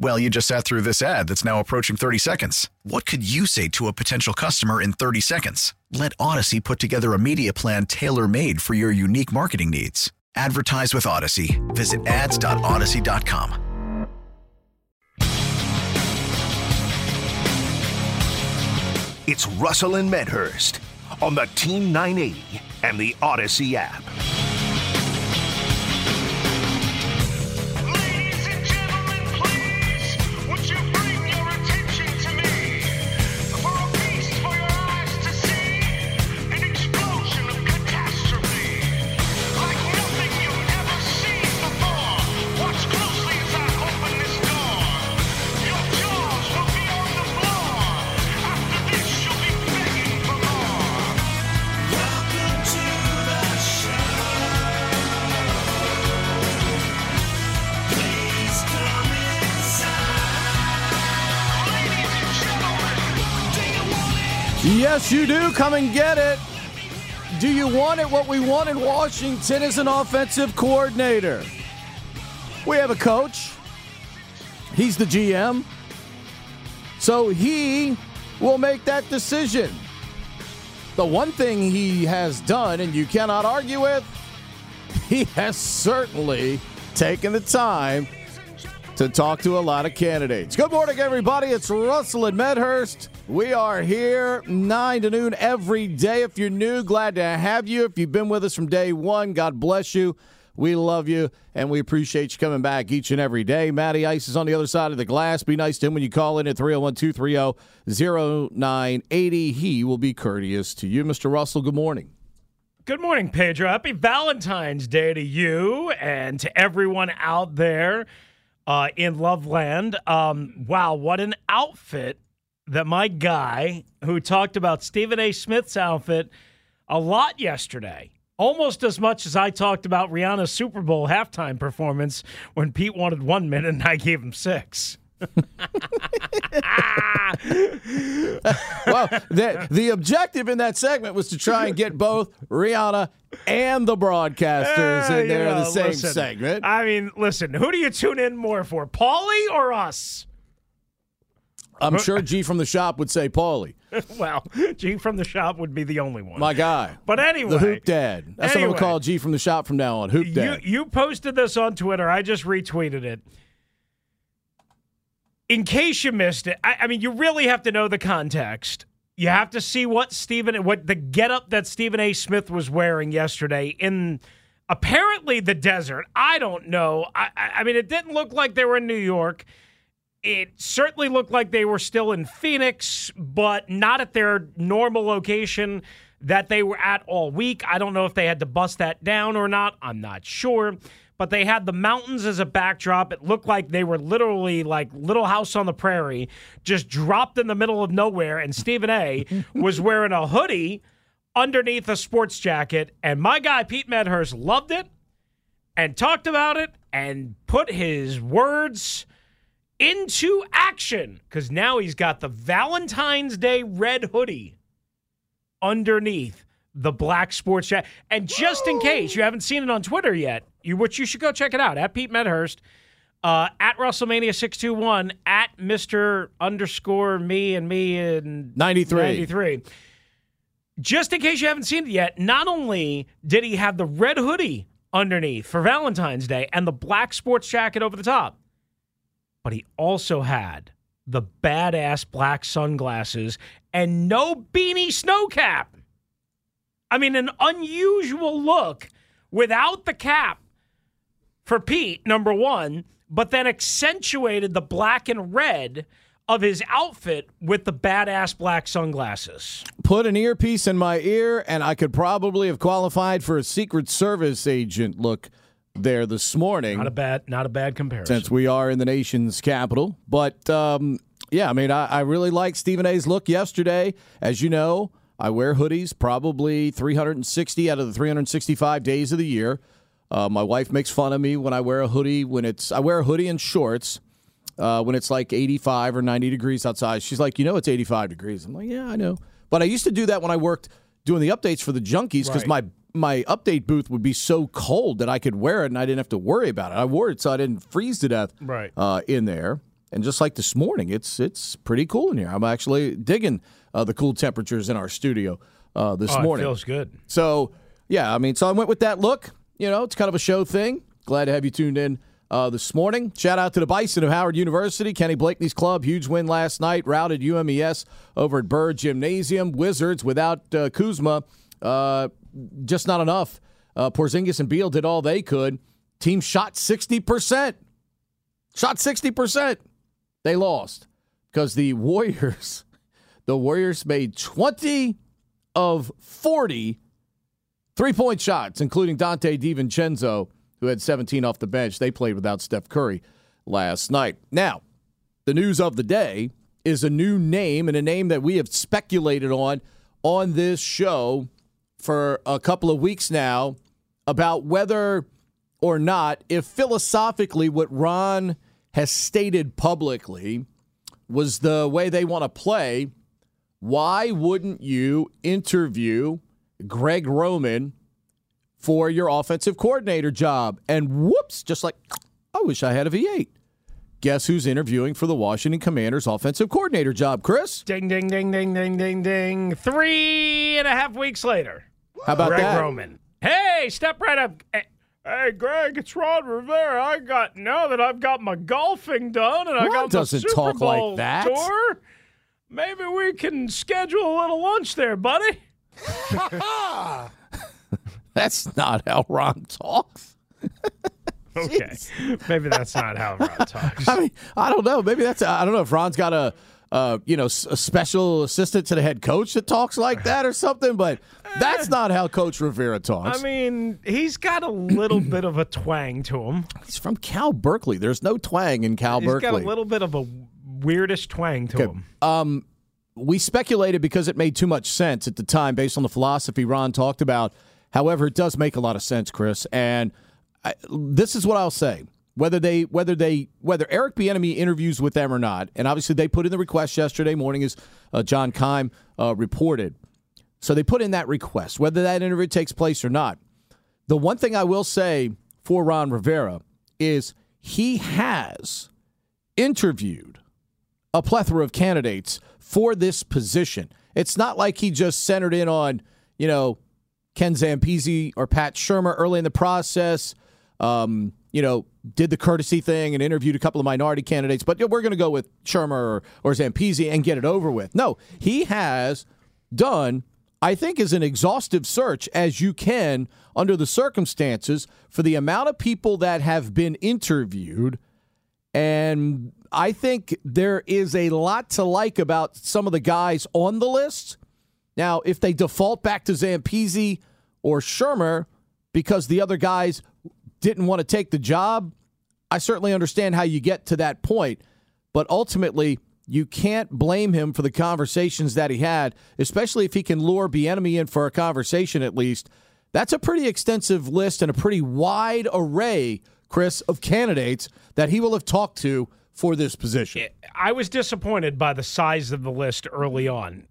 Well, you just sat through this ad that's now approaching 30 seconds. What could you say to a potential customer in 30 seconds? Let Audacy put together a media plan tailor made for your unique marketing needs. Advertise with Audacy. Visit ads.audacy.com. It's Russell and Medhurst on the Team 980 and the Audacy app. Yes, you do. Come and get it. Do you want it? What we want in Washington is an offensive coordinator. We have a coach. He's the GM. So he will make that decision. The one thing he has done, and you cannot argue with, he has certainly taken the time to talk to a lot of candidates. Good morning, everybody. It's Russell and Medhurst. We are here 9 to noon every day. If you're new, glad to have you. If you've been with us from day one, God bless you. We love you, and we appreciate you coming back each and every day. Matty Ice is on the other side of the glass. Be nice to him when you call in at 301 230 0980. He will be courteous to you. Mr. Russell, good morning. Good morning, Pedro. Happy Valentine's Day to you and to everyone out there uh, in Loveland. Um, wow, what an outfit that my guy who talked about Stephen A. Smith's outfit a lot yesterday. Almost as much as I talked about Rihanna's Super Bowl halftime performance when Pete wanted one minute and I gave him six. Well, the, the objective in that segment was to try and get both Rihanna and the broadcasters Eh, in there in the same listen, segment. I mean, listen, who do you tune in more for, Paulie or us? I'm sure G from the shop would say Paulie, well, G from the shop would be the only one. my guy. but anyway, The Hoop Dad. That's what I'm going to call G from the shop from now on. Hoop you Dad. you posted this on Twitter. I just retweeted it. In case you missed it, I, I mean, you really have to know the context. You have to see what Stephen, what the getup that Stephen A. Smith was wearing yesterday in apparently the desert. I don't know. I, I I mean, it didn't look like they were in New York. It certainly looked like they were still in Phoenix, but not at their normal location that they were at all week. I don't know if they had to bust that down or not. I'm not sure. But they had the mountains as a backdrop. It looked like they were literally like Little House on the Prairie, just dropped in the middle of nowhere. And Stephen A was wearing a hoodie underneath a sports jacket. And my guy, Pete Medhurst, loved it and talked about it and put his words into action because now he's got the Valentine's Day red hoodie underneath the black sports jacket. And just in case you haven't seen it on Twitter yet, you which you should go check it out at Pete Medhurst, uh, at Russellmania six two one, at Mister underscore me and me and 93. 93. Just in case you haven't seen it yet, not only did he have the red hoodie underneath for Valentine's Day and the black sports jacket over the top, but he also had the badass black sunglasses and no beanie snow cap. I mean, an unusual look without the cap for Pete, number one, but then accentuated the black and red of his outfit with the badass black sunglasses. Put an earpiece in my ear, and I could probably have qualified for a Secret Service agent look there this morning. Not a bad, not a bad comparison. since we are in the nation's capital. But um, yeah, I mean, I, I really like Stephen A's look yesterday. As you know, I wear hoodies probably 360 out of the 365 days of the year. Uh, my wife makes fun of me when I wear a hoodie when it's I wear a hoodie and shorts uh, when it's like 85 or 90 degrees outside. She's like, you know, it's 85 degrees. I'm like, yeah, I know. But I used to do that when I worked doing the updates for the junkies because Right. my my update booth would be so cold that I could wear it and I didn't have to worry about it. I wore it so I didn't freeze to death Right. uh, in there. And just like this morning, it's it's pretty cool in here. I'm actually digging uh, the cool temperatures in our studio uh, this oh, morning. it feels good. So, yeah, I mean, so I went with that look. You know, it's kind of a show thing. Glad to have you tuned in uh, this morning. Shout out to the Bison of Howard University. Kenny Blakeney's club, huge win last night. Routed UMES over at Burr Gymnasium. Wizards without uh, Kuzma, uh, just not enough. Uh, Porzingis and Beal did all they could. Team shot 60%. Shot 60%. They lost because the Warriors, the Warriors made 20 of 40 three point shots, including Donte DiVincenzo, who had 17 off the bench. They played without Steph Curry last night. Now, the news of the day is a new name and a name that we have speculated on on this show for a couple of weeks now about whether or not, if philosophically what Ron has stated publicly was the way they want to play, why wouldn't you interview Greg Roman for your offensive coordinator job? And whoops, just like I wish I had a V8. Guess who's interviewing for the Washington Commanders offensive coordinator job, Chris? Ding, ding, ding, ding, ding, ding, ding. Three and a half weeks later. How about Greg that? Roman. Hey, step right up. Hey, Greg, it's Ron Rivera. I got now that I've got my golfing done and I got the Super talk like Bowl that. tour. Maybe we can schedule a little lunch there, buddy. That's not how Ron talks. Okay, maybe that's not how Ron talks. I mean, I don't know. Maybe that's I don't know if Ron's got a uh, you know a special assistant to the head coach that talks like that or something, but that's not how Coach Rivera talks. I mean, he's got a little bit of a twang to him. He's from Cal Berkeley. There's no twang in Cal He's Berkeley. He's got a little bit of a weirdest twang to him. um, we speculated because it made too much sense at the time based on the philosophy Ron talked about. However, it does make a lot of sense, Chris. And I, this is what I'll say: whether they, whether they, whether Eric Bieniemy interviews with them or not, and obviously they put in the request yesterday morning, as uh, John Keim uh, reported. So they put in that request, whether that interview takes place or not. The one thing I will say for Ron Rivera is he has interviewed a plethora of candidates for this position. It's not like he just centered in on, you know, Ken Zampese or Pat Shurmur early in the process. Um, you know, did the courtesy thing and interviewed a couple of minority candidates, but we're going to go with Shurmur or, or Zampese and get it over with. No, he has done, I think, is an exhaustive search as you can under the circumstances for the amount of people that have been interviewed and I think there is a lot to like about some of the guys on the list. Now, if they default back to Zampese or Shurmur because the other guys didn't want to take the job, I certainly understand how you get to that point. But ultimately, you can't blame him for the conversations that he had, especially if he can lure Bieniemy in for a conversation at least. That's a pretty extensive list and a pretty wide array, Chris, of candidates that he will have talked to for this position. I was disappointed by the size of the list early on.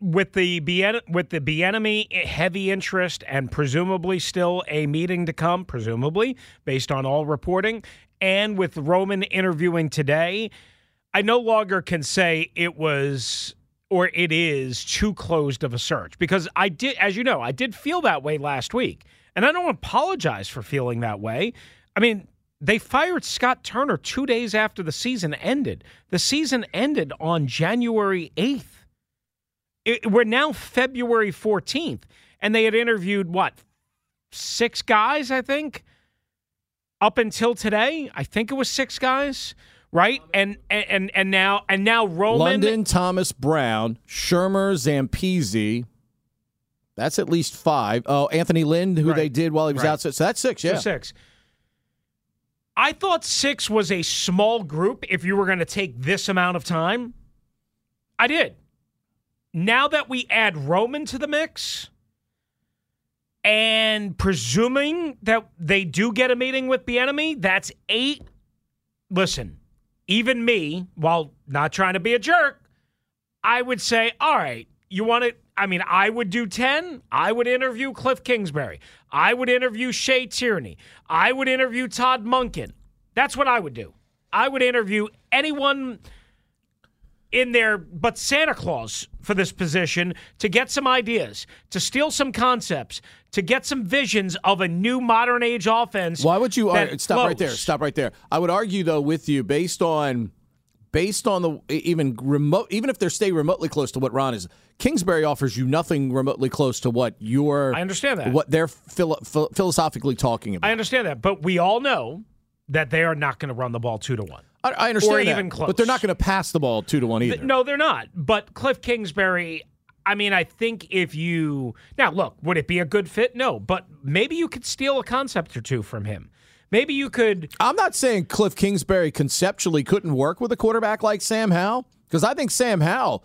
With the Bien- with the Bieniemy heavy interest and presumably still a meeting to come, presumably based on all reporting, and with Roman interviewing today, I no longer can say it was or it is too closed of a search because I did, as you know, I did feel that way last week, and I don't apologize for feeling that way. I mean, they fired Scott Turner two days after the season ended. The season ended on January 8th. It, we're now February 14th, and they had interviewed what, six guys, I think? up until today, I think it was six guys, right? And and and now and now Roman London, Thomas Brown, Shurmur, Zampese. That's at least five. Oh, Anthony Lynn, who Right. they did while he was Right. out. So that's six, So yeah. six. I thought six was a small group if you were going to take this amount of time. I did. Now that we add Roman to the mix, and presuming that they do get a meeting with the enemy, that's eight. Listen, even me, while not trying to be a jerk, I would say, all right, you want to. I mean, I would do 10. I would interview Cliff Kingsbury. I would interview Shea Tierney. I would interview Todd Monken. That's what I would do. I would interview anyone in there but Santa Claus for this position to get some ideas, to steal some concepts, to get some visions of a new modern age offense. Why would you ar- stop right there? Stop right there. I would argue though with you based on based on the even remote even if they stay remotely close to what Ron is. Kingsbury offers you nothing remotely close to what you're I understand that. what they're philo- phil- philosophically talking about. I understand that, but we all know that they are not going to run the ball two to one. I, I understand or that, even close. but they're not going to pass the ball two to one either. Th- No, they're not. But Cliff Kingsbury, I mean, I think if you now look, would it be a good fit? No, but maybe you could steal a concept or two from him. Maybe you could. I'm not saying Cliff Kingsbury conceptually couldn't work with a quarterback like Sam Howell because I think Sam Howell,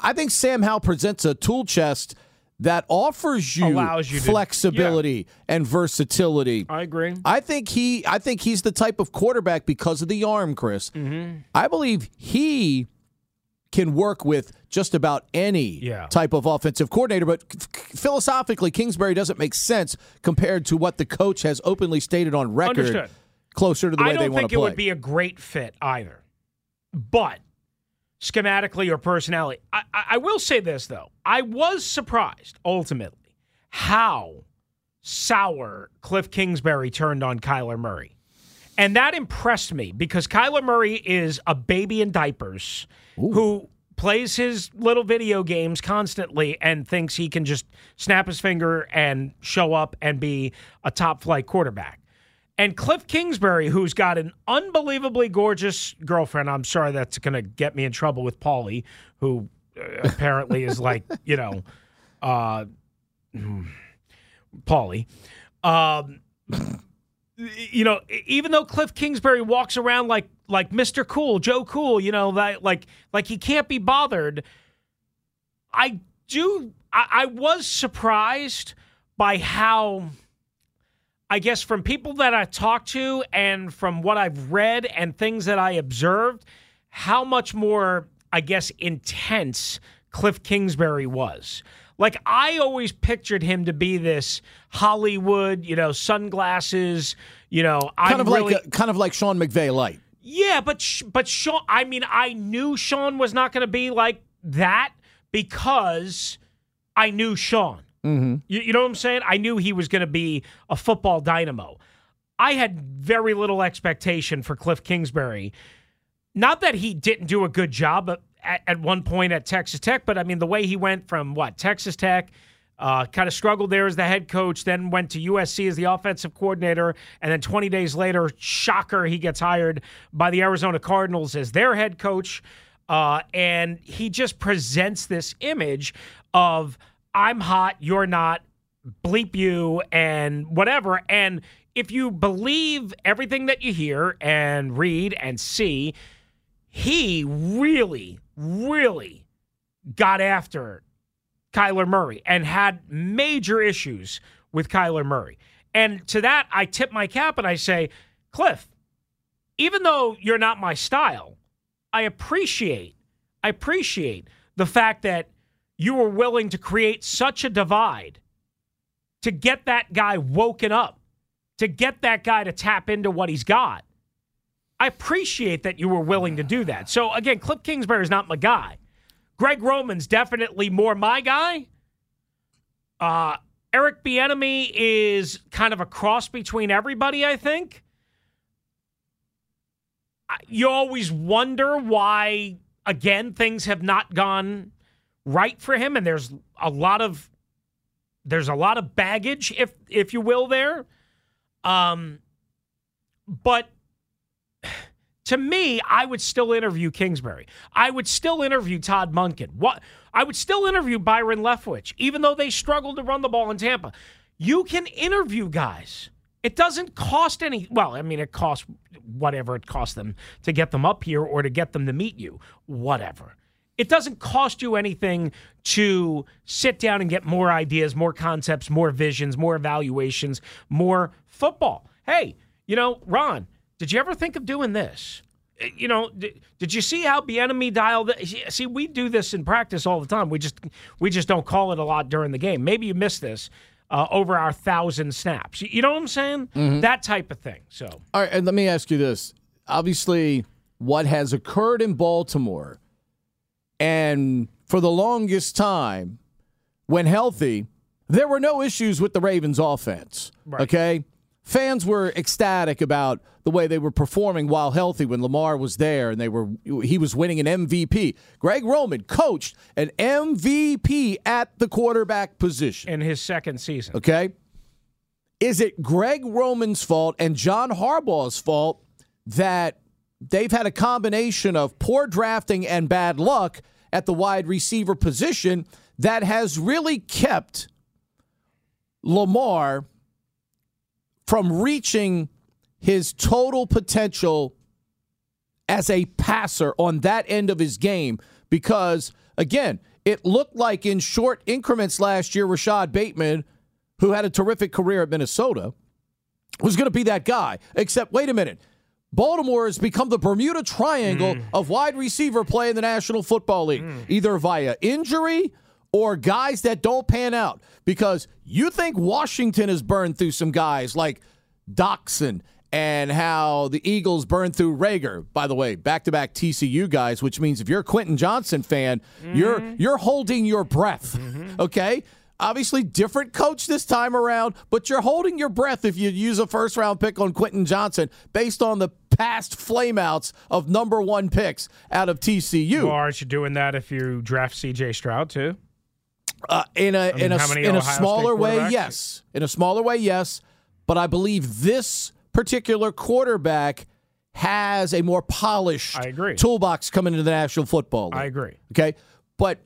I think Sam Howell presents a tool chest that offers you, Allows you to- flexibility and versatility. I agree. I think he, I think he's the type of quarterback because of the arm, Chris. Mm-hmm. I believe he can work with just about any Yeah. type of offensive coordinator. But f- philosophically, Kingsbury doesn't make sense compared to what the coach has openly stated on record. Understood. Closer to the way I they don't think it would be a great fit either. But schematically or personality, I, I, I will say this though: I was surprised ultimately how sour Cliff Kingsbury turned on Kyler Murray. And that impressed me because Kyler Murray is a baby in diapers who plays his little video games constantly and thinks he can just snap his finger and show up and be a top flight quarterback. And Cliff Kingsbury, who's got an unbelievably gorgeous girlfriend, I'm sorry that's going to get me in trouble with Paulie, who uh, apparently is like, you know, uh, Paulie. Um, you know, even though Cliff Kingsbury walks around like like Mr. Cool, Joe Cool, you know, that like like he can't be bothered. I do. I, I was surprised by how. I guess from people that I talked to and from what I've read and things that I observed, how much more, I guess, intense Cliff Kingsbury was. Like, I always pictured him to be this Hollywood, you know, sunglasses, you know, kind I'm of really, like a, kind of like Sean McVay light. yeah, but sh- but Sean, I mean, I knew Sean was not going to be like that because I knew Sean. Mm-hmm. You, you know what I'm saying? I knew he was going to be a football dynamo. I had very little expectation for Cliff Kingsbury. Not that he didn't do a good job at, at, one point at Texas Tech, but I mean, the way he went from what, Texas Tech, uh, kind of struggled there as the head coach, then went to USC as the offensive coordinator, and then 20 days later, shocker, he gets hired by the Arizona Cardinals as their head coach. Uh, and he just presents this image of I'm hot, you're not, bleep you, and whatever. And if you believe everything that you hear and read and see, he really, really got after Kyler Murray and had major issues with Kyler Murray. And to that, I tip my cap and I say, Cliff, even though you're not my style, I appreciate, I appreciate the fact that you were willing to create such a divide to get that guy woken up, to get that guy to tap into what he's got. I appreciate that you were willing to do that. So again, Cliff Kingsbury is not my guy. Greg Roman's definitely more my guy. Uh, Eric Bieniemy is kind of a cross between everybody. I think. You always wonder why, again, things have not gone right for him, and there's a lot of there's a lot of baggage, if if you will, there. Um, but to me, I would still interview Kingsbury. I would still interview Todd Monken. What I would still interview Byron Leftwich, even though they struggled to run the ball in Tampa. You can interview guys. It doesn't cost any. Well, I mean, it costs whatever it costs them to get them up here or to get them to meet you. Whatever. It doesn't cost you anything to sit down and get more ideas, more concepts, more visions, more evaluations, more football. Hey, you know, Ron, did you ever think of doing this? Uh, You know, did, did you see how Bieniemy dialed? See, we do this in practice all the time. We just we just don't call it a lot during the game. Maybe you missed this uh, over our thousand snaps. You know what I'm saying? That type of thing. So All right, and let me ask you this. Obviously, what has occurred in Baltimore, and for the longest time, when healthy, there were no issues with the Ravens offense. Right. Okay? Fans were ecstatic about the way they were performing while healthy when Lamar was there and they were he was winning an MVP. Greg Roman coached an MVP at the quarterback position. in his second season, Okay. Is it Greg Roman's fault and John Harbaugh's fault that they've had a combination of poor drafting and bad luck at the wide receiver position that has really kept Lamar from reaching his total potential as a passer on that end of his game. Because again it looked like in short increments last year rashad bateman who had a terrific career at minnesota was going to be that guy. Except wait a minute baltimore has become the bermuda triangle mm. of wide receiver play in the national football league mm. either via injury or guys that don't pan out because you think washington has burned through some guys like Doctson and how the Eagles burned through Reagor. By the way, back-to-back TCU guys, which means if you're a Quentin Johnston fan, you're mm-hmm. you're holding your breath. Mm-hmm. Okay? Obviously different coach this time around, but you're holding your breath if you use a first round pick on Quentin Johnston based on the past flameouts of number 1 picks out of TCU. well, aren't you doing that if you draft C.J. Stroud too? Uh, in a mean, in a in a smaller way, yes. In a smaller way, yes. But I believe this particular quarterback has a more polished I agree. toolbox coming into the National Football League. I agree. Okay, but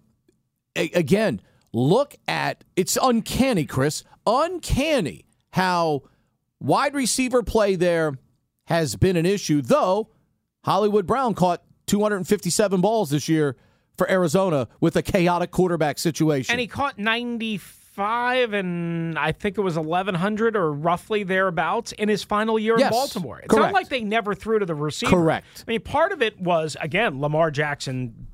a- again, look at it's uncanny, Chris. Uncanny how wide receiver play there has been an issue. Though Hollywood Brown caught 257 balls this year for Arizona with a chaotic quarterback situation. And he caught 95 and I think it was 1100 or roughly thereabouts in his final year Yes, in Baltimore. It's correct. not like they never threw to the receiver. Correct. I mean, part of it was, again, Lamar Jackson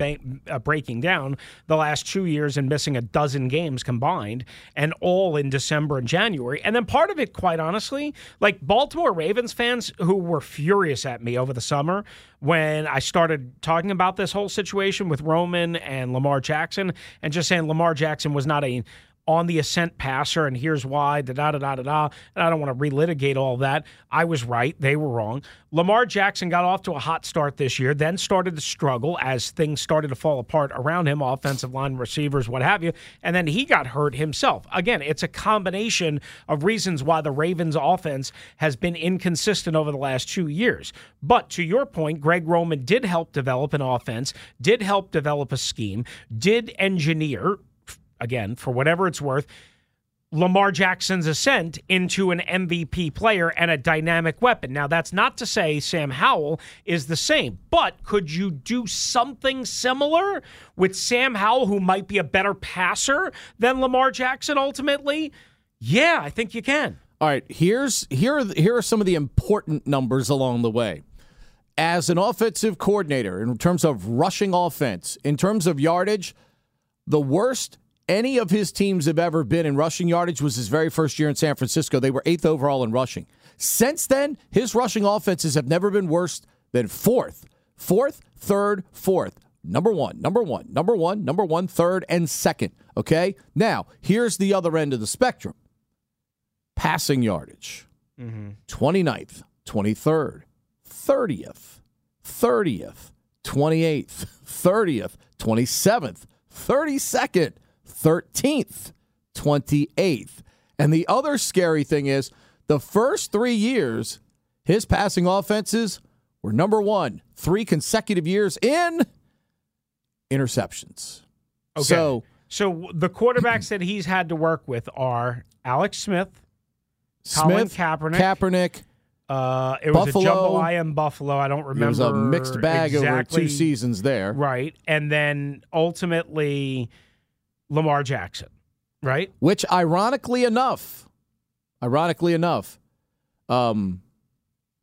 uh, breaking down the last two years and missing a dozen games combined, and all in December and January. And then part of it, quite honestly, like Baltimore Ravens fans who were furious at me over the summer when I started talking about this whole situation with Roman and Lamar Jackson and just saying Lamar Jackson was not a on the ascent passer, and here's why, da da da da da da. And I don't want to relitigate all that. I was right. They were wrong. Lamar Jackson got off to a hot start this year, then started to struggle as things started to fall apart around him, offensive line, receivers, what have you. And then he got hurt himself. Again, it's a combination of reasons why the Ravens offense has been inconsistent over the last two years. But to your point, Greg Roman did help develop an offense, did help develop a scheme, did engineer again, for whatever it's worth, Lamar Jackson's ascent into an MVP player and a dynamic weapon. Now, that's not to say Sam Howell is the same, but could you do something similar with Sam Howell, who might be a better passer than Lamar Jackson ultimately? Yeah, I think you can. All right, here's here are, here are some of the important numbers along the way. As an offensive coordinator, in terms of rushing offense, in terms of yardage, the worst any of his teams have ever been in rushing yardage was his very first year in San Francisco. They were eighth overall in rushing. Since then, his rushing offenses have never been worse than fourth, fourth, third, fourth. Number one, number one, number one, number one, third, and second. Okay? Now, here's the other end of the spectrum passing yardage 29th, 23rd, 30th, 30th, 28th, 30th, 27th, 32nd, 13th, 28th. And the other scary thing is the first three years, his passing offenses were number one three consecutive years in interceptions. Okay. So So the quarterbacks that he's had to work with are Alex Smith, Colin Smith, Kaepernick. Kaepernick, uh, it was Buffalo. a jambalaya in Buffalo. I don't remember. it was a mixed bag over two seasons there. Right. And then ultimately Lamar Jackson. Right? Which, ironically enough, ironically enough, um,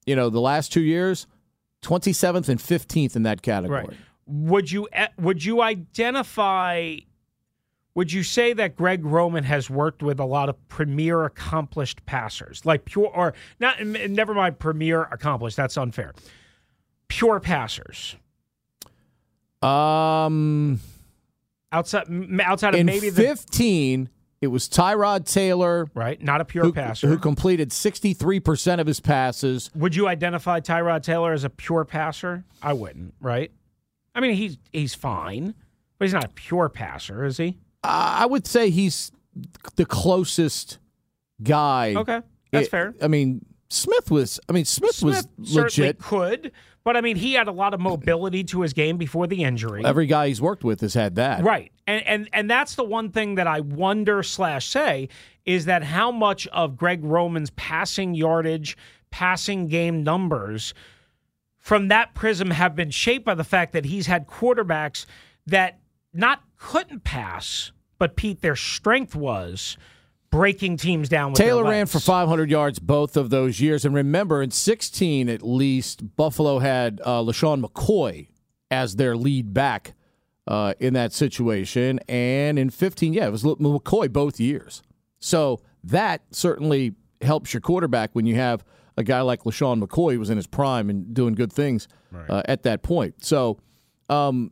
you know, the last two years, 27th and 15th in that category. Right. Would you eh, would you identify would you say that Greg Roman has worked with a lot of premier accomplished passers? Like pure or not never mind premier accomplished, that's unfair. Pure passers. Um, Outside outside of in maybe the 15, it was Tyrod Taylor right, not a pure who, passer. who completed 63% of his passes. Would you identify Tyrod Taylor as a pure passer? I wouldn't, right? I mean, he's he's fine, but he's not a pure passer, is he? I I would say he's the closest guy. Okay, that's I- fair. I mean, Smith was. I mean, Smith, Smith was legit. could, but I mean, he had a lot of mobility to his game before the injury. Every guy he's worked with has had that. Right. And and and that's the one thing that I wonder slash say is that how much of Greg Roman's passing yardage, passing game numbers from that prism have been shaped by the fact that he's had quarterbacks that not couldn't pass, but Pete, their strength was breaking teams down with their Taylor ran for 500 yards both of those years. And remember, in 16 at least, Buffalo had uh, LeSean McCoy as their lead back uh, in that situation. And in 15, yeah, it was McCoy both years. So that certainly helps your quarterback when you have a guy like LeSean McCoy who was in his prime and doing good things uh, at that point. So, um,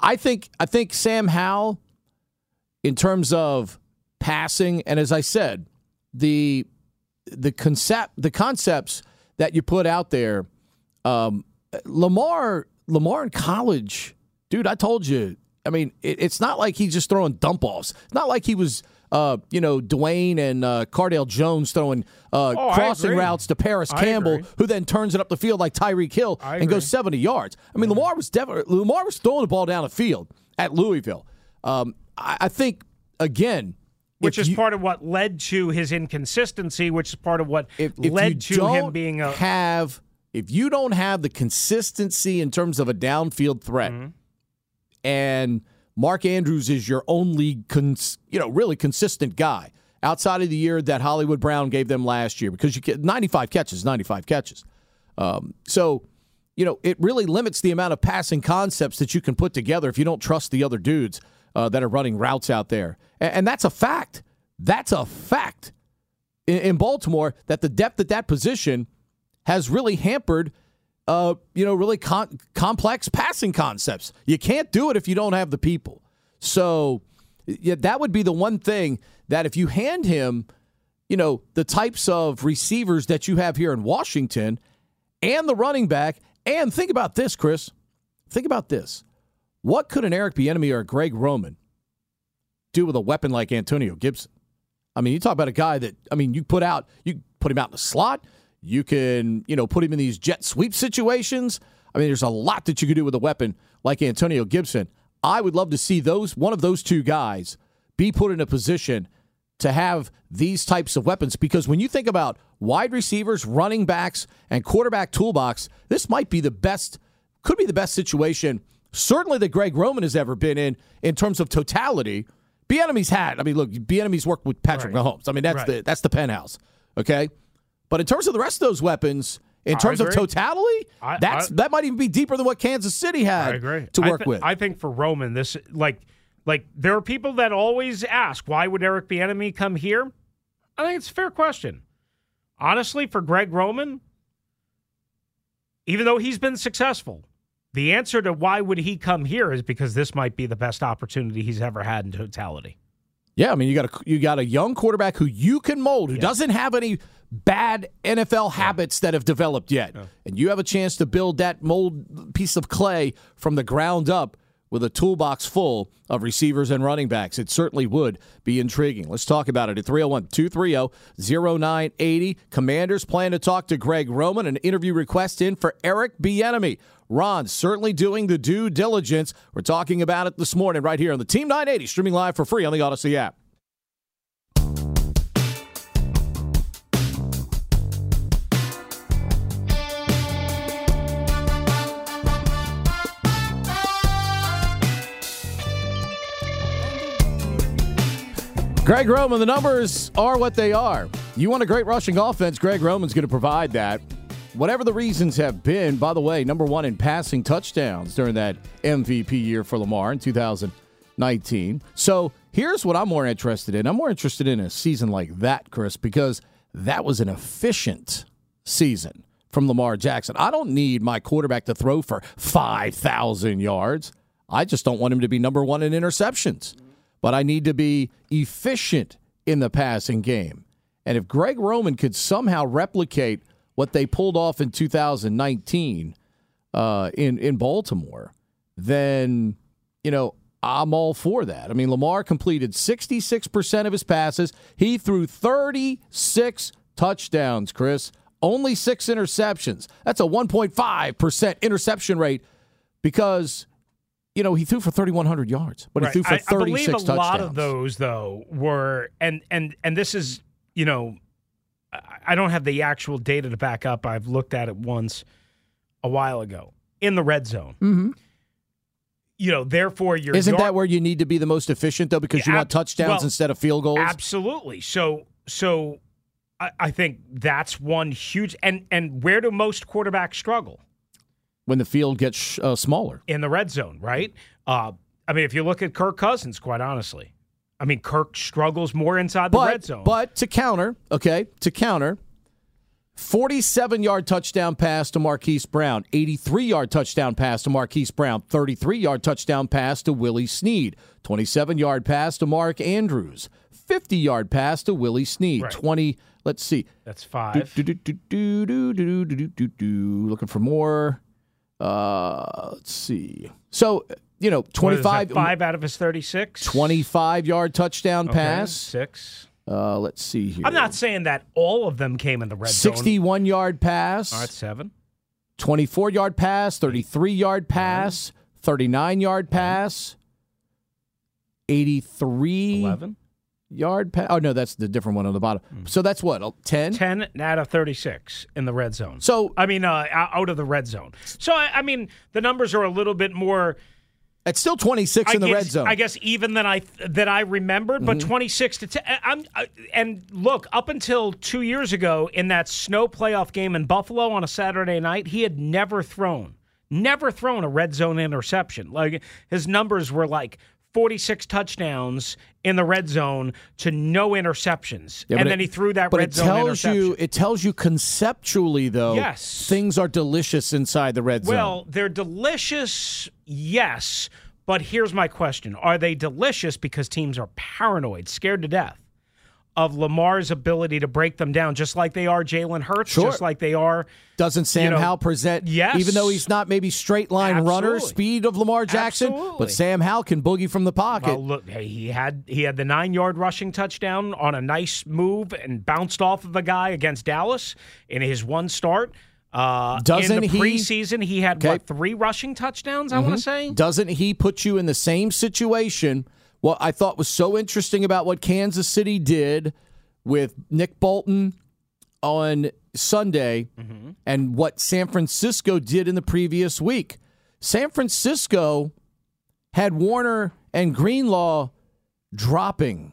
I think I think Sam Howell, in terms of passing, and as I said, the the concept the concepts that you put out there, um, Lamar Lamar in college, dude. I told you. I mean, it, it's not like he's just throwing dump offs. It's not like he was. Uh, you know, Dwayne and uh, Cardale Jones throwing uh, Oh, crossing routes to Parris Campbell, who then turns it up the field like Tyreek Hill I and agree. goes 70 yards. I mean, Lamar was definitely Lamar was throwing the ball down the field at Louisville. Um, I, I think again, which if is you- part of what led to his inconsistency, which is part of what if, if led to him being a have if you don't have the consistency in terms of a downfield threat, Mm-hmm. and Mark Andrews is your only cons, you know really consistent guy outside of the year that Hollywood Brown gave them last year because you get 95 catches, 95 catches. Um, so you know it really limits the amount of passing concepts that you can put together if you don't trust the other dudes uh, that are running routes out there, and, and that's a fact. That's a fact in, in Baltimore that the depth at that position has really hampered, uh, you know, really con- complex passing concepts. You can't do it if you don't have the people. So yeah, that would be the one thing that if you hand him, you know, the types of receivers that you have here in Washington and the running back, and think about this, Chris. Think about this. What could an Eric Bieniemy or a Greg Roman do with a weapon like Antonio Gibson? I mean, you talk about a guy that I mean, you put out, you put him out in the slot. You can, you know, put him in these jet sweep situations. I mean, there's a lot that you could do with a weapon like Antonio Gibson. I would love to see those one of those two guys be put in a position to have these types of weapons because when you think about wide receivers, running backs, and quarterback toolbox, this might be the best, could be the best situation, certainly that Greg Roman has ever been in in terms of totality. Enemy's had. I mean, look, Enemy's worked with Patrick Right. Mahomes. I mean, that's Right. the that's the penthouse. Okay, but in terms of the rest of those weapons, in terms of totality, I- that's I- that might even be deeper than what Kansas City had to work thi- with. I think for Roman, this like like there are people that always ask why would Eric Bieniemy come here. I think it's a fair question. Honestly, for Greg Roman, even though he's been successful, the answer to why would he come here is because this might be the best opportunity he's ever had in totality. Yeah, I mean, you got a you got a young quarterback who you can mold, who doesn't have any bad NFL habits that have developed yet, and you have a chance to build that mold piece of clay from the ground up with a toolbox full of receivers and running backs. It certainly would be intriguing. Let's talk about it at 301 230 0980. Commanders plan to talk to Greg Roman, an interview request in for Eric Bieniemy. Ron certainly doing the due diligence. We're talking about it this morning right here on the Team 980, streaming live for free on the Audacy app. Greg Roman, the numbers are what they are. You want a great rushing offense, Greg Roman's going to provide that. Whatever the reasons have been, by the way, number one in passing touchdowns during that MVP year for Lamar in 2019. So here's what I'm more interested in. I'm more interested in a season like that, Chris, because that was an efficient season from Lamar Jackson. I don't need my quarterback to throw for 5,000 yards. I just don't want him to be number one in interceptions but I need to be efficient in the passing game. And if Greg Roman could somehow replicate what they pulled off in 2019 uh, in in Baltimore, then you know I'm all for that. I mean, Lamar completed 66% of his passes. He threw 36 touchdowns. Chris, only six interceptions. That's a 1.5% interception rate because you know, he threw for 3,100 yards, but Right. he threw for 36 I, I believe a touchdowns. lot of those though were and and and this is you know I- don't have the actual data to back up. I've looked at it once a while ago in the red zone. Mhm. You know, therefore your Isn't yard- that where you need to be the most efficient, though, because you Ab- want touchdowns well, instead of field goals? Absolutely. So so I, I think that's one huge and and where do most quarterbacks struggle? when the field gets uh, smaller in the red zone, right? Uh, I mean, if you look at Kirk Cousins, quite honestly, I mean Kirk struggles more inside the but, red zone. But to counter, okay, to counter, 47 yard touchdown pass to Marquise Brown, 83 yard touchdown pass to Marquise Brown, 33 yard touchdown pass to Willie Snead, 27 yard pass to Mark Andrews, 50 yard pass to Willie Snead, right. 20. Let's see. That's five. Do, do, do, Looking for more. Uh, let's see. So, you know, that, 25, five out of his thirty-six. 25 yard touchdown Okay, pass. six. Uh, let's see here. I'm not saying that all of them came in the red zone. 61 yard pass. All right, seven. 24 yard pass, 33 yard pass, 39 yard pass, 83 Eleven. Yard pass. Oh, no, that's the different one on the bottom. So that's what, 10? Ten out of thirty-six in the red zone. So I mean, uh, out of the red zone. So I, I mean, the numbers are a little bit more. it's still 26 I in the guess, red zone. Mm-hmm. I guess even than I that I remembered, but 26 to 10. I'm I, and look up until two years ago in that snow playoff game in Buffalo on a Saturday night, he had never thrown, never thrown a red zone interception. Like his numbers were like 46 touchdowns in the red zone to no interceptions, Yeah, and it- then he threw that but red it zone tells interception. you it tells you conceptually though Yes. things are delicious inside the red Well, zone Well, they're delicious, yes. But here's my question Are they delicious because teams are paranoid, scared to death of Lamar's ability to break them down, just like they are Jalen Hurts, Sure. just like they are. doesn't sam know, howell present yes. even though he's not maybe straight line runner speed of lamar jackson Absolutely. but sam howell can boogie from the pocket Well, look, he had he had the nine yard rushing touchdown on a nice move and bounced off of a guy against Dallas in his one start. Uh, Doesn't in the he- preseason he had Okay. what three rushing touchdowns? I want to say. doesn't he put you in the same situation what I thought was so interesting about what Kansas City did with Nick Bolton on Sunday mm-hmm. and what San Francisco did in the previous week. San Francisco had Warner and Greenlaw dropping.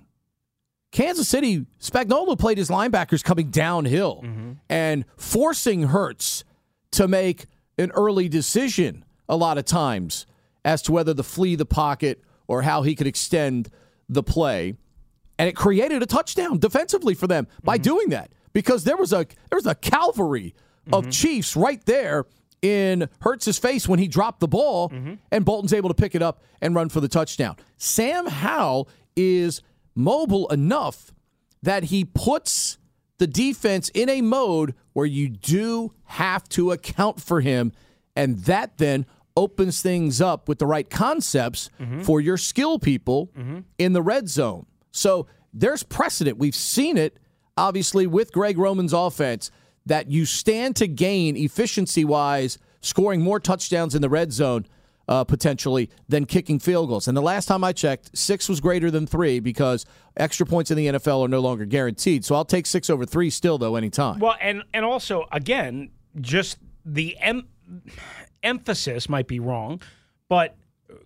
Kansas City, Spagnuolo played his linebackers coming downhill mm-hmm. and forcing Hurts to make an early decision a lot of times as to whether to flee the pocket or how he could extend the play. And it created a touchdown defensively for them by mm-hmm. doing that because there was a there was a cavalry of mm-hmm. Chiefs right there in Hurts's face when he dropped the ball, mm-hmm. and Bolton's able to pick it up and run for the touchdown. Sam Howell is mobile enough that he puts the defense in a mode where you do have to account for him, and that then opens things up with the right concepts for your skill people in the red zone. So there's precedent. We've seen it, obviously, with Greg Roman's offense that you stand to gain efficiency wise, scoring more touchdowns in the red zone uh, potentially than kicking field goals. And the last time I checked, six was greater than three because extra points in the NFL are no longer guaranteed. So I'll take six over three still, though, anytime. Well, and and also again, just the em- emphasis might be wrong, but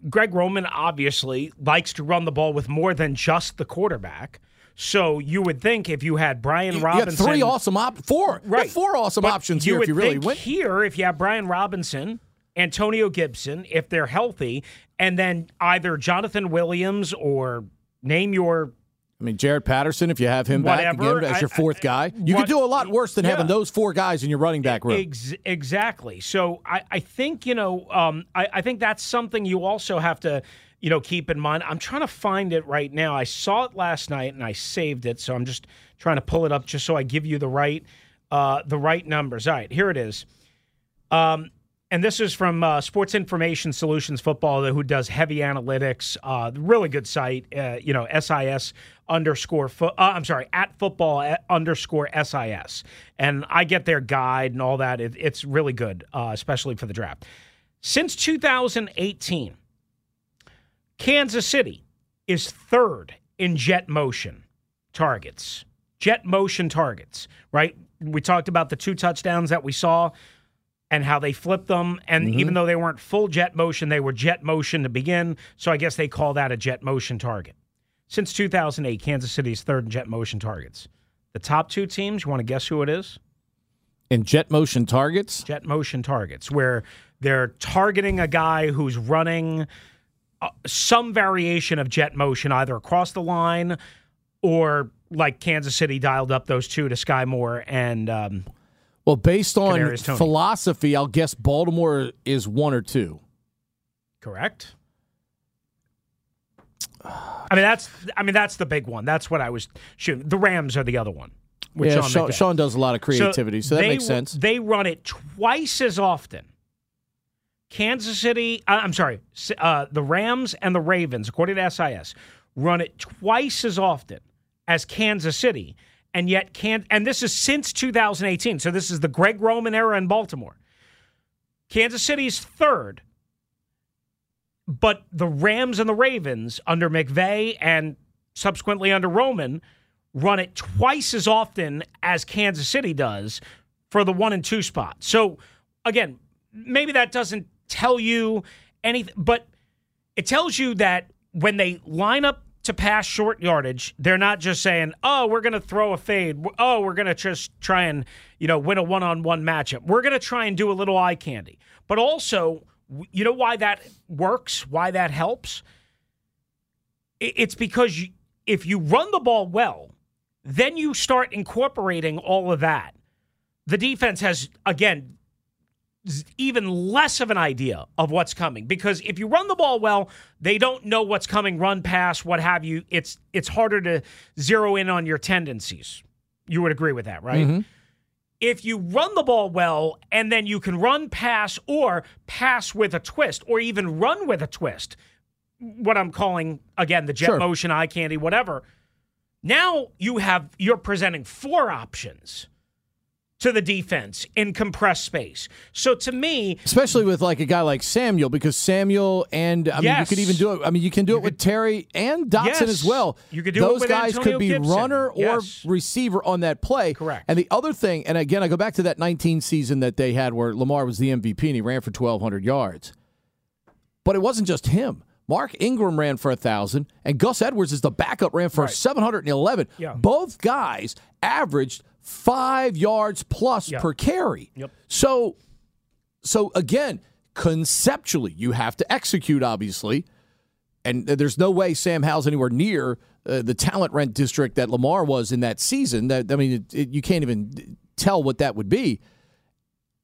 Greg Roman obviously likes to run the ball with more than just the quarterback. So you would think if you had Brian You- you had Robinson, three awesome op- four, right? four awesome But options you here would if you really think win. Here, if you have Brian Robinson, Antonio Gibson, if they're healthy, and then either Jonathan Williams or name your I mean, Jaret Patterson, if you have him back again as your fourth I- guy, you what- could do a lot worse than having those four guys in your running back room. Ex- exactly. So I, I think you know um, I, I think that's something you also have to you know keep in mind. I'm trying to find it right now. I saw it last night and I saved it, so I'm just trying to pull it up just so I give you the right uh, the right numbers. All right, here it is. Um, and this is from uh, Sports Information Solutions Football, who does heavy analytics. Uh, really good site. Uh, you know, SIS underscore. Fo- uh, I'm sorry, at football at underscore SIS, and I get their guide and all that. It, it's really good, uh, especially for the draft. Since 2018, Kansas City is third in jet motion targets. Jet motion targets, right? We talked about the two touchdowns that we saw and how they flipped them. And even though they weren't full jet motion, they were jet motion to begin. So I guess they call that a jet motion target. Since 2008, Kansas City's third in jet motion targets. The top two teams, you want to guess who it is? In jet motion targets, Jet motion targets, where they're targeting a guy who's running uh, some variation of jet motion, either across the line or like Kansas City dialed up those two to Skyy Moore and um, well, based on philosophy, I'll guess Baltimore is one or two. correct. I mean that's I mean that's the big one. That's what I was shooting. The Rams are the other one. yeah, Sean Sean, does a lot of creativity, so, that they- makes sense. They run it twice as often. Kansas City, uh, I'm sorry, uh, the Rams and the Ravens, according to SIS, run it twice as often as Kansas City, and yet can't. and this is since 2018. So this is the Greg Roman era in Baltimore. Kansas City's third, but the Rams and the Ravens under McVay and subsequently under Roman run it twice as often as Kansas City does for the one and two spot. So again, maybe that doesn't tell you anything, but it tells you that when they line up to pass short yardage, they're not just saying, "Oh, we're going to throw a fade. Oh, we're going to just try and you know win a one-on-one matchup. We're going to try and do a little eye candy." But also, you know why that works? Why that helps? It's because if you run the ball well, then you start incorporating all of that. The defense has again even less of an idea of what's coming because if you run the ball well, they don't know what's coming, run pass, what have you. It's it's harder to zero in on your tendencies. You would agree with that, right? Mm-hmm. If you run the ball well and then you can run pass or pass with a twist or even run with a twist, what I'm calling again the jet Sure. motion, eye candy, whatever. Now you have you're presenting four options to the defense in compressed space. So to me, Especially with like a guy like Samuel, because Samuel and I mean you could even do it. I mean you can do it with Terry and Dotson Yes. as well. You could do it Those guys Antonio could be Gibson. runner or Yes. receiver on that play. Correct. And the other thing, and again I go back to that 19 season that they had where Lamar was the MVP and he ran for 1,200 yards. But it wasn't just him. Mark Ingram ran for a thousand, and Gus Edwards is the backup ran for Right. 711. Yeah. Both guys averaged five yards plus Yeah. per carry. Yep. So so again, conceptually, you have to execute, obviously, and there's no way Sam Howell's anywhere near uh, the talent rent district that Lamar was in that season. That I mean, it, it, you can't even tell what that would be.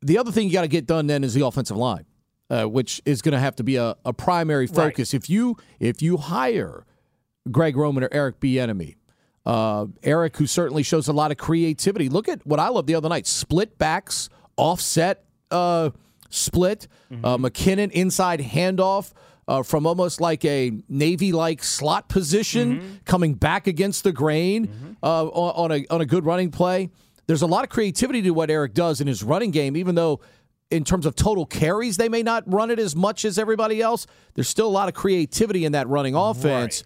The other thing you got to get done then is the offensive line, uh, which is going to have to be a, a primary focus. If you if you hire Greg Roman or Eric Bieniemy, uh, Eric, who certainly shows a lot of creativity. Look at what I love the other night: split backs, offset uh, split, uh, McKinnon inside handoff. Uh, from almost like a navy-like slot position, coming back against the grain uh, on, on a on a good running play. There's a lot of creativity to what Eric does in his running game, even though in terms of total carries they may not run it as much as everybody else. There's still a lot of creativity in that running offense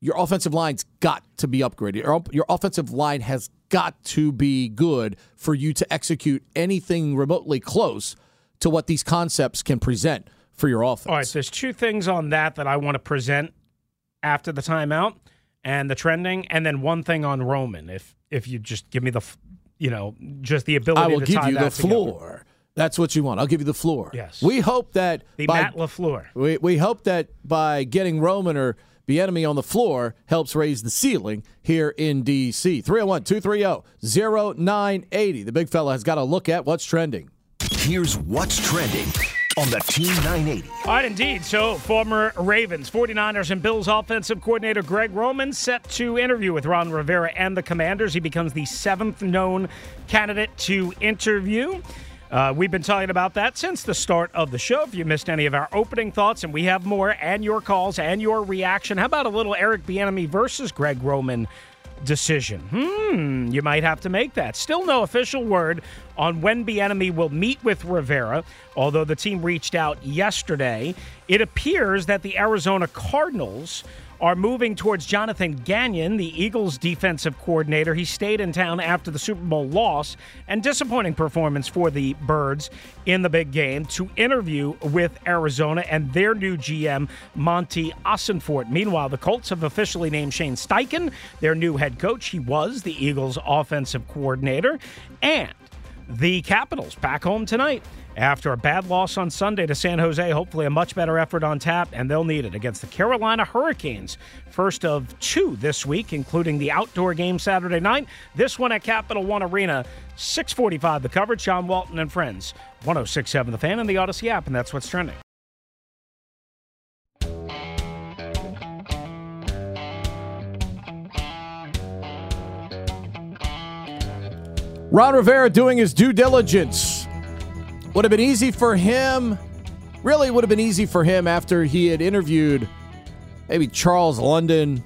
your offensive line's got to be upgraded. Your, your offensive line has got to be good for you to execute anything remotely close to what these concepts can present for your offense. All right, there's two things on that that I want to present after the timeout and the trending, and then one thing on Roman. If if you just give me the, you know, just the ability I will to give tie you the that together. floor. That's what you want. I'll give you the floor. Yes. We hope that The by Matt Lafleur. we, we hope that by getting Roman or Bieniemy on the floor helps raise the ceiling here in D.C. 301 230 0980. The big fella has got to look at what's trending. Here's what's trending on the Team 980. All right, indeed. So, former Ravens, 49ers, and Bills offensive coordinator Greg Roman set to interview with Ron Rivera and the Commanders. He becomes the seventh known candidate to interview. Uh, we've been talking about that since the start of the show. If you missed any of our opening thoughts, and we have more, and your calls and your reaction, how about a little Eric Bieniemy versus Greg Roman decision? Hmm, you might have to make that. Still no official word on when Bieniemy will meet with Rivera, although the team reached out yesterday. It appears that the Arizona Cardinals are moving towards Jonathan Gannon, the Eagles defensive coordinator. He stayed in town after the Super Bowl loss and disappointing performance for the Birds in the big game to interview with Arizona and their new GM, Monty Ossenfort. Meanwhile, the Colts have officially named Shane Steichen their new head coach. He was the Eagles offensive coordinator. And the Capitals back home tonight after a bad loss on Sunday to San Jose. Hopefully, a much better effort on tap, and they'll need it against the Carolina Hurricanes. First of two this week, including the outdoor game Saturday night. This one at Capital One Arena, 645 the coverage. John Walton and friends, 1067 The Fan and the Audacy app, and that's what's trending. Ron Rivera doing his due diligence. Would have been easy for him. Really would have been easy for him after he had interviewed maybe Charles London,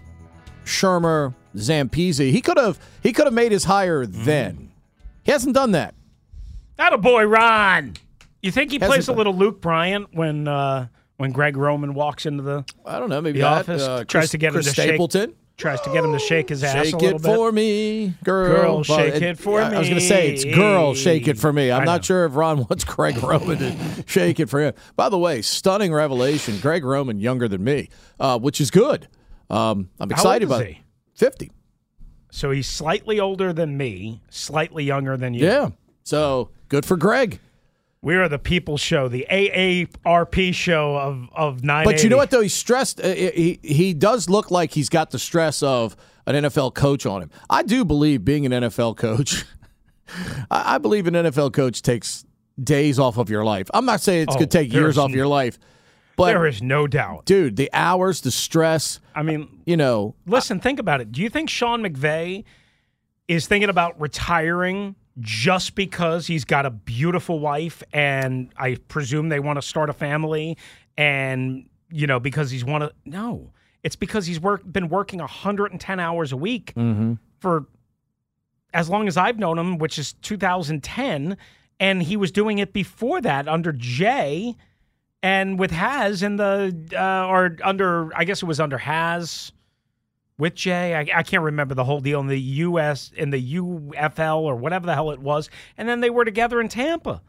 Shurmur, Zampese. He could have he could have made his hire then. He hasn't done that. That a boy, Ron. You think he Hasn't plays a little Luke Bryan when uh, when Greg Roman walks into the I don't know. Maybe the that, office? uh, tries Chris- to get him Chris to shake- Stapleton. Tries to get him to shake his ass a Shake little it for me, girl. Girl, shake it for me. I was going to say it's girl, shake it for me. I'm I not know. sure if Ron wants Greg Roman to shake it for him. By the way, stunning revelation. Greg Roman younger than me, uh, which is good. Um, I'm How excited old is about he? it. Fifty. So he's slightly older than me, slightly younger than you. Yeah. So good for Greg. We are the people show, the AARP show of of nine. But you know what though? He's stressed. Uh, he he does look like he's got the stress of an NFL coach on him. I do believe being an NFL coach. I I believe an NFL coach takes days off of your life. I'm not saying it's Oh, going to take years off n- your life, but There is no doubt. dude, the hours, the stress. I mean, You know, listen, think about it. Do you think Sean McVay is thinking about retiring just because he's got a beautiful wife and I presume they want to start a family and you know because he's want to no. It's because he's work been working 110 hours a week Mm-hmm. for as long as I've known him, which is 2010, and he was doing it before that under Jay and with Has in the uh, or under I guess it was under Has with Jay. I, I can't remember the whole deal in the U.S. in the UFL or whatever the hell it was, and then they were together in Tampa.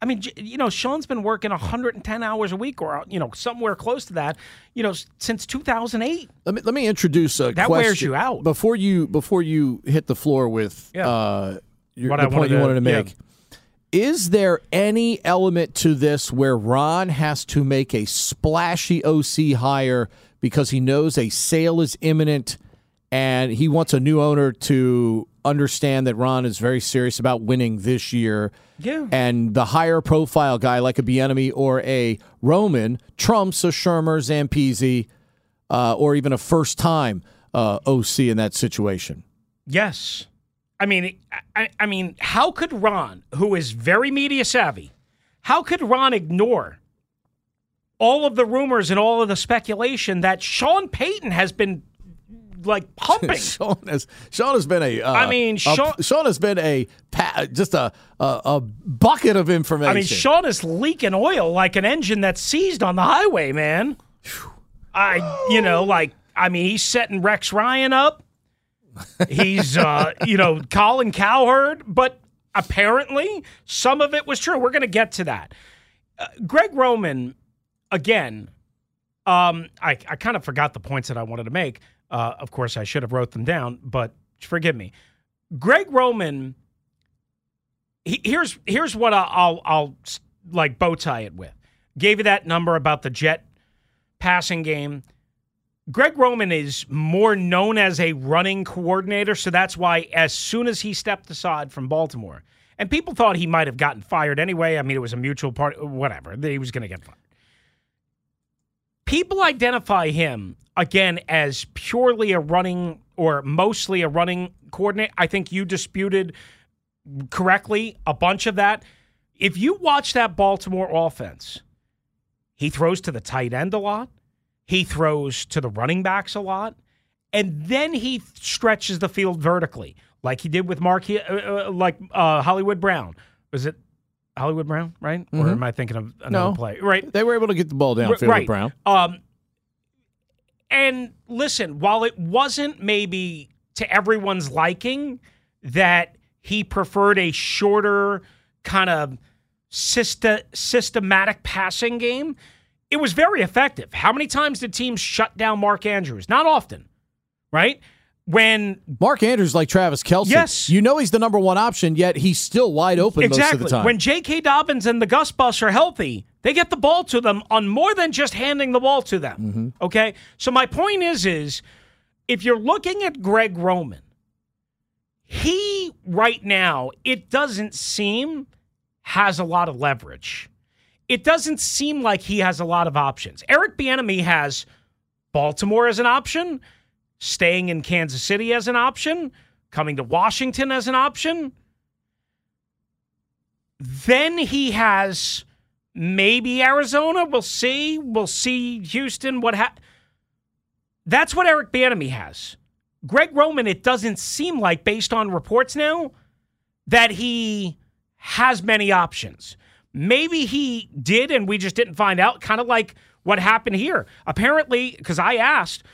I mean, you know, Sean's been working 110 hours a week, or you know, somewhere close to that, you know, since 2008. Let me let me introduce a That question wears you out. before you before you hit the floor with Yeah. uh, your, What the I point wanted you to- wanted to yeah. make. Is there any element to this where Ron has to make a splashy OC hire because he knows a sale is imminent and he wants a new owner to understand that Ron is very serious about winning this year? Yeah. And the higher profile guy like a Bieniemy or a Roman trumps a Shurmur, Zampese, uh, or even a first time uh, OC in that situation. Yes. I mean, I, I mean, how could Ron, who is very media savvy, how could Ron ignore all of the rumors and all of the speculation that Sean Payton has been like pumping? Sean has Sean has been a. Uh, I mean, a- Sean- Sean has been a just a, a a bucket of information. I mean, Sean is leaking oil like an engine that's seized on the highway, man. I, you know, like, I mean, he's setting Rex Ryan up. He's, uh, you know, Colin Cowherd, but apparently some of it was true. We're going to get to that. Uh, Greg Roman, again, um, I, I kind of forgot the points that I wanted to make. Uh, of course, I should have wrote them down, but forgive me. Greg Roman he- here's here's what I'll, I'll I'll like bow tie it with. Gave you that number about the jet passing game. Greg Roman is more known as a running coordinator, so that's why as soon as he stepped aside from Baltimore, and people thought he might have gotten fired anyway. I mean, it was a mutual part, whatever. He was going to get fired. People identify him again as purely a running or mostly a running coordinator. I think you disputed correctly a bunch of that. If you watch that Baltimore offense, he throws to the tight end a lot. He throws to the running backs a lot. And then he stretches the field vertically, like he did with Mark, uh, uh, like uh, Hollywood Brown. Was it Hollywood Brown, right? Or am I thinking of another No. play? Right. they were able to get the ball downfield right. Brown. Um, and listen, while it wasn't maybe to everyone's liking that he preferred a shorter kind of systa- systematic passing game, it was very effective. How many times did teams shut down Mark Andrews? Not often, right? When Mark Andrews like Travis Kelce. Yes. you know he's the number one option, yet he's still wide open exactly most of the time. when J.K. Dobbins and the Gus Bus are healthy, they get the ball to them on more than just handing the ball to them. Mm-hmm. Okay, so my point is, is if you're looking at Greg Roman, he right now it doesn't seem has a lot of leverage. It doesn't seem like he has a lot of options. Eric Bieniemy has Baltimore as an option, staying in Kansas City as an option, coming to Washington as an option. Then he has maybe Arizona. We'll see. We'll see Houston. What ha- That's what Eric Bieniemy has. Greg Roman. It doesn't seem like, based on reports now, that he has many options. Maybe he did, and we just didn't find out. Kind of like what happened here. Apparently, because I asked.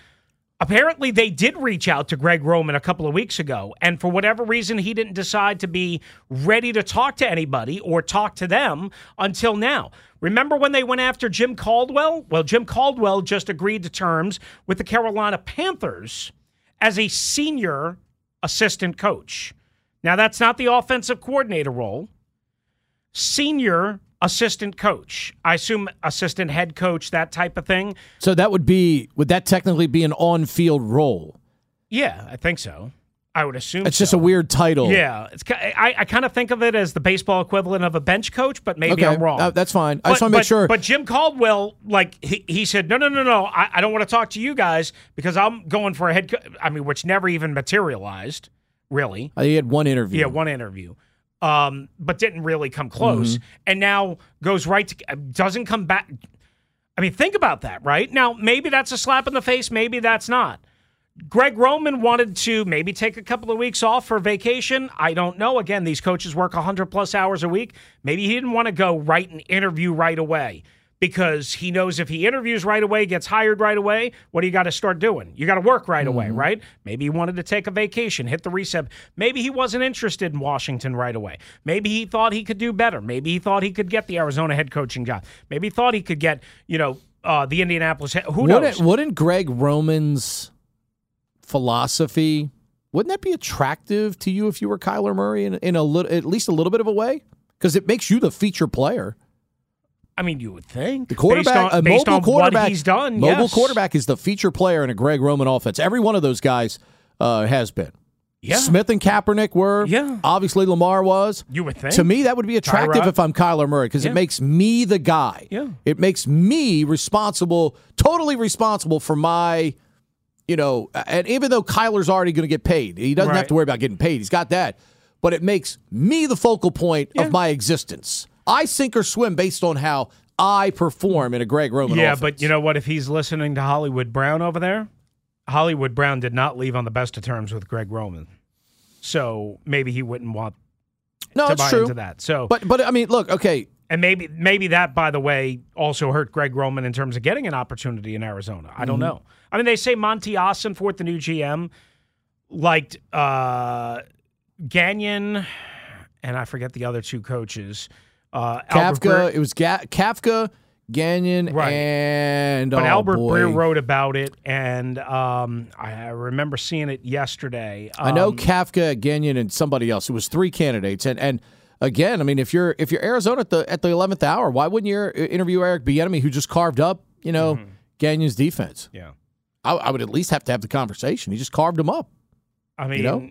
Apparently, they did reach out to Greg Roman a couple of weeks ago, and for whatever reason, he didn't decide to be ready to talk to anybody or talk to them until now. Remember when they went after Jim Caldwell? Well, Jim Caldwell just agreed to terms with the Carolina Panthers as a senior assistant coach. Now, that's not the offensive coordinator role. Senior assistant coach. I assume assistant head coach, that type of thing. so that would be would that technically be an on-field role? Yeah, I think so. I would assume It's just a weird title. Yeah, it's I, I kind of think of it as the baseball equivalent of a bench coach, but maybe Okay, I'm wrong. uh, that's fine. I just But- want to make sure. But Jim Caldwell, like he, he said, no, no, no, no, I, I don't want to talk to you guys because I'm going for a head. Co-. I mean, which never even materialized, really. Uh, he had one interview. Yeah, one interview, um, but didn't really come close, Mm-hmm. and now goes right to uh, doesn't come back. I mean, think about that, right? Now, maybe that's a slap in the face, maybe that's not. Greg Roman wanted to maybe take a couple of weeks off for vacation. I don't know. Again, these coaches work 100 plus hours a week. Maybe he didn't want to go right and interview right away because he knows if he interviews right away, gets hired right away, what do you got to start doing? You got to work right away, right? Maybe he wanted to take a vacation, hit the reset. Maybe he wasn't interested in Washington right away. Maybe he thought he could do better. Maybe he thought he could get the Arizona head coaching job. Maybe he thought he could get, you know, uh, the Indianapolis. Head, who knows? Wouldn't, wouldn't Greg Roman's philosophy wouldn't that be attractive to you if you were Kyler Murray in, in a little, at least a little bit of a way? Because it makes you the feature player. I mean, you would think The quarterback, based on, a mobile quarterback, what he's done. Mobile yes. quarterback is the feature player in a Greg Roman offense. Every one of those guys uh, has been. Yeah. Smith and Kaepernick were. Yeah. Obviously, Lamar was. You would think. To me, that would be attractive Tyrod. if I'm Kyler Murray because Yeah. it makes me the guy. Yeah. It makes me responsible, totally responsible for my, you know, and even though Kyler's already going to get paid, he doesn't have to worry about getting paid. He's got that. But it makes me the focal point Yeah. of my existence. I sink or swim based on how I perform in a Greg Roman Yeah, offense. but you know what? If he's listening to Hollywood Brown over there, Hollywood Brown did not leave on the best of terms with Greg Roman. So maybe he wouldn't want no, to it's buy true. into that. So But but I mean, look, okay, and maybe maybe that, by the way, also hurt Greg Roman in terms of getting an opportunity in Arizona. I Mm-hmm. don't know. I mean, they say Monty Austin Ossenfort, the new GM, liked uh, Gannon, and I forget the other two coaches. Uh, Kafka. Breer- It was Ga- Kafka, Gannon, Right. and but oh, Albert boy. Breer wrote about it, and um, I, I remember seeing it yesterday. I know Um, Kafka, Gannon, and somebody else. It was three candidates, and and again, I mean, if you're if you're Arizona at the at the eleventh hour, why wouldn't you interview Eric Bieniemy, who just carved up, you know, Mm-hmm. Gannon's defense? Yeah, I, I would at least have to have the conversation. He just carved him up. I mean, you know?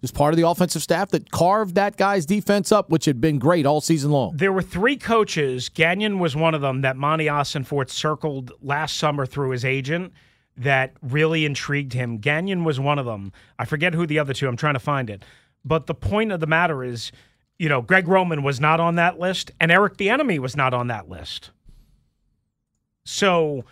Just part of the offensive staff that carved that guy's defense up, which had been great all season long. there were three coaches. Gannon was one of them that Monty Ossenfort circled last summer through his agent that really intrigued him. Gannon was one of them. I forget who the other two. I'm trying to find it. But the point of the matter is, you know, Greg Roman was not on that list, and Eric Bieniemy was not on that list. So,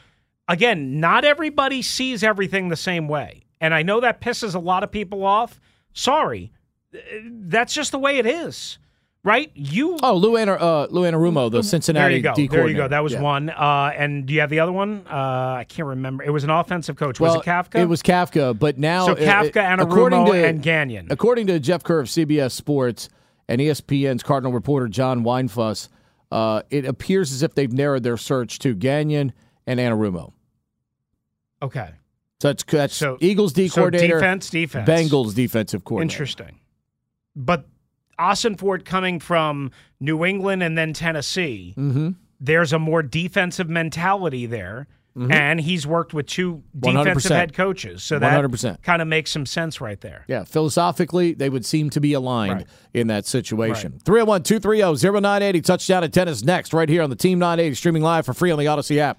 again, not everybody sees everything the same way, and I know that pisses a lot of people off. Sorry, that's just the way it is, right? You Oh, Lou, Anar- uh, Lou Anarumo, the Cincinnati there you go. D There you go. That was Yeah. one. Uh, and do you have the other one? Uh, I can't remember. It was an offensive coach. Well, was it Kafka? It was Kafka, but now So Kafka, according Anarumo, to- and Gannon. According to Jeff Kerr of CBS Sports and ESPN's Cardinal reporter John Weinfuss, uh, it appears as if they've narrowed their search to Gannon and Anarumo. Okay. So that's, that's So- Eagles D so coordinator, defense, defense. Bengals defensive coordinator. Interesting. But Ossenfort coming from New England and then Tennessee, Mm-hmm. there's a more defensive mentality there. Mm-hmm. And he's worked with two defensive 100%. head coaches. So that 100%. kind of makes some sense right there. Yeah, philosophically, they would seem to be aligned Right. in that situation. 301 230 0980, touchdown at tennis next, right here on the Team 980, streaming live for free on the Audacy app.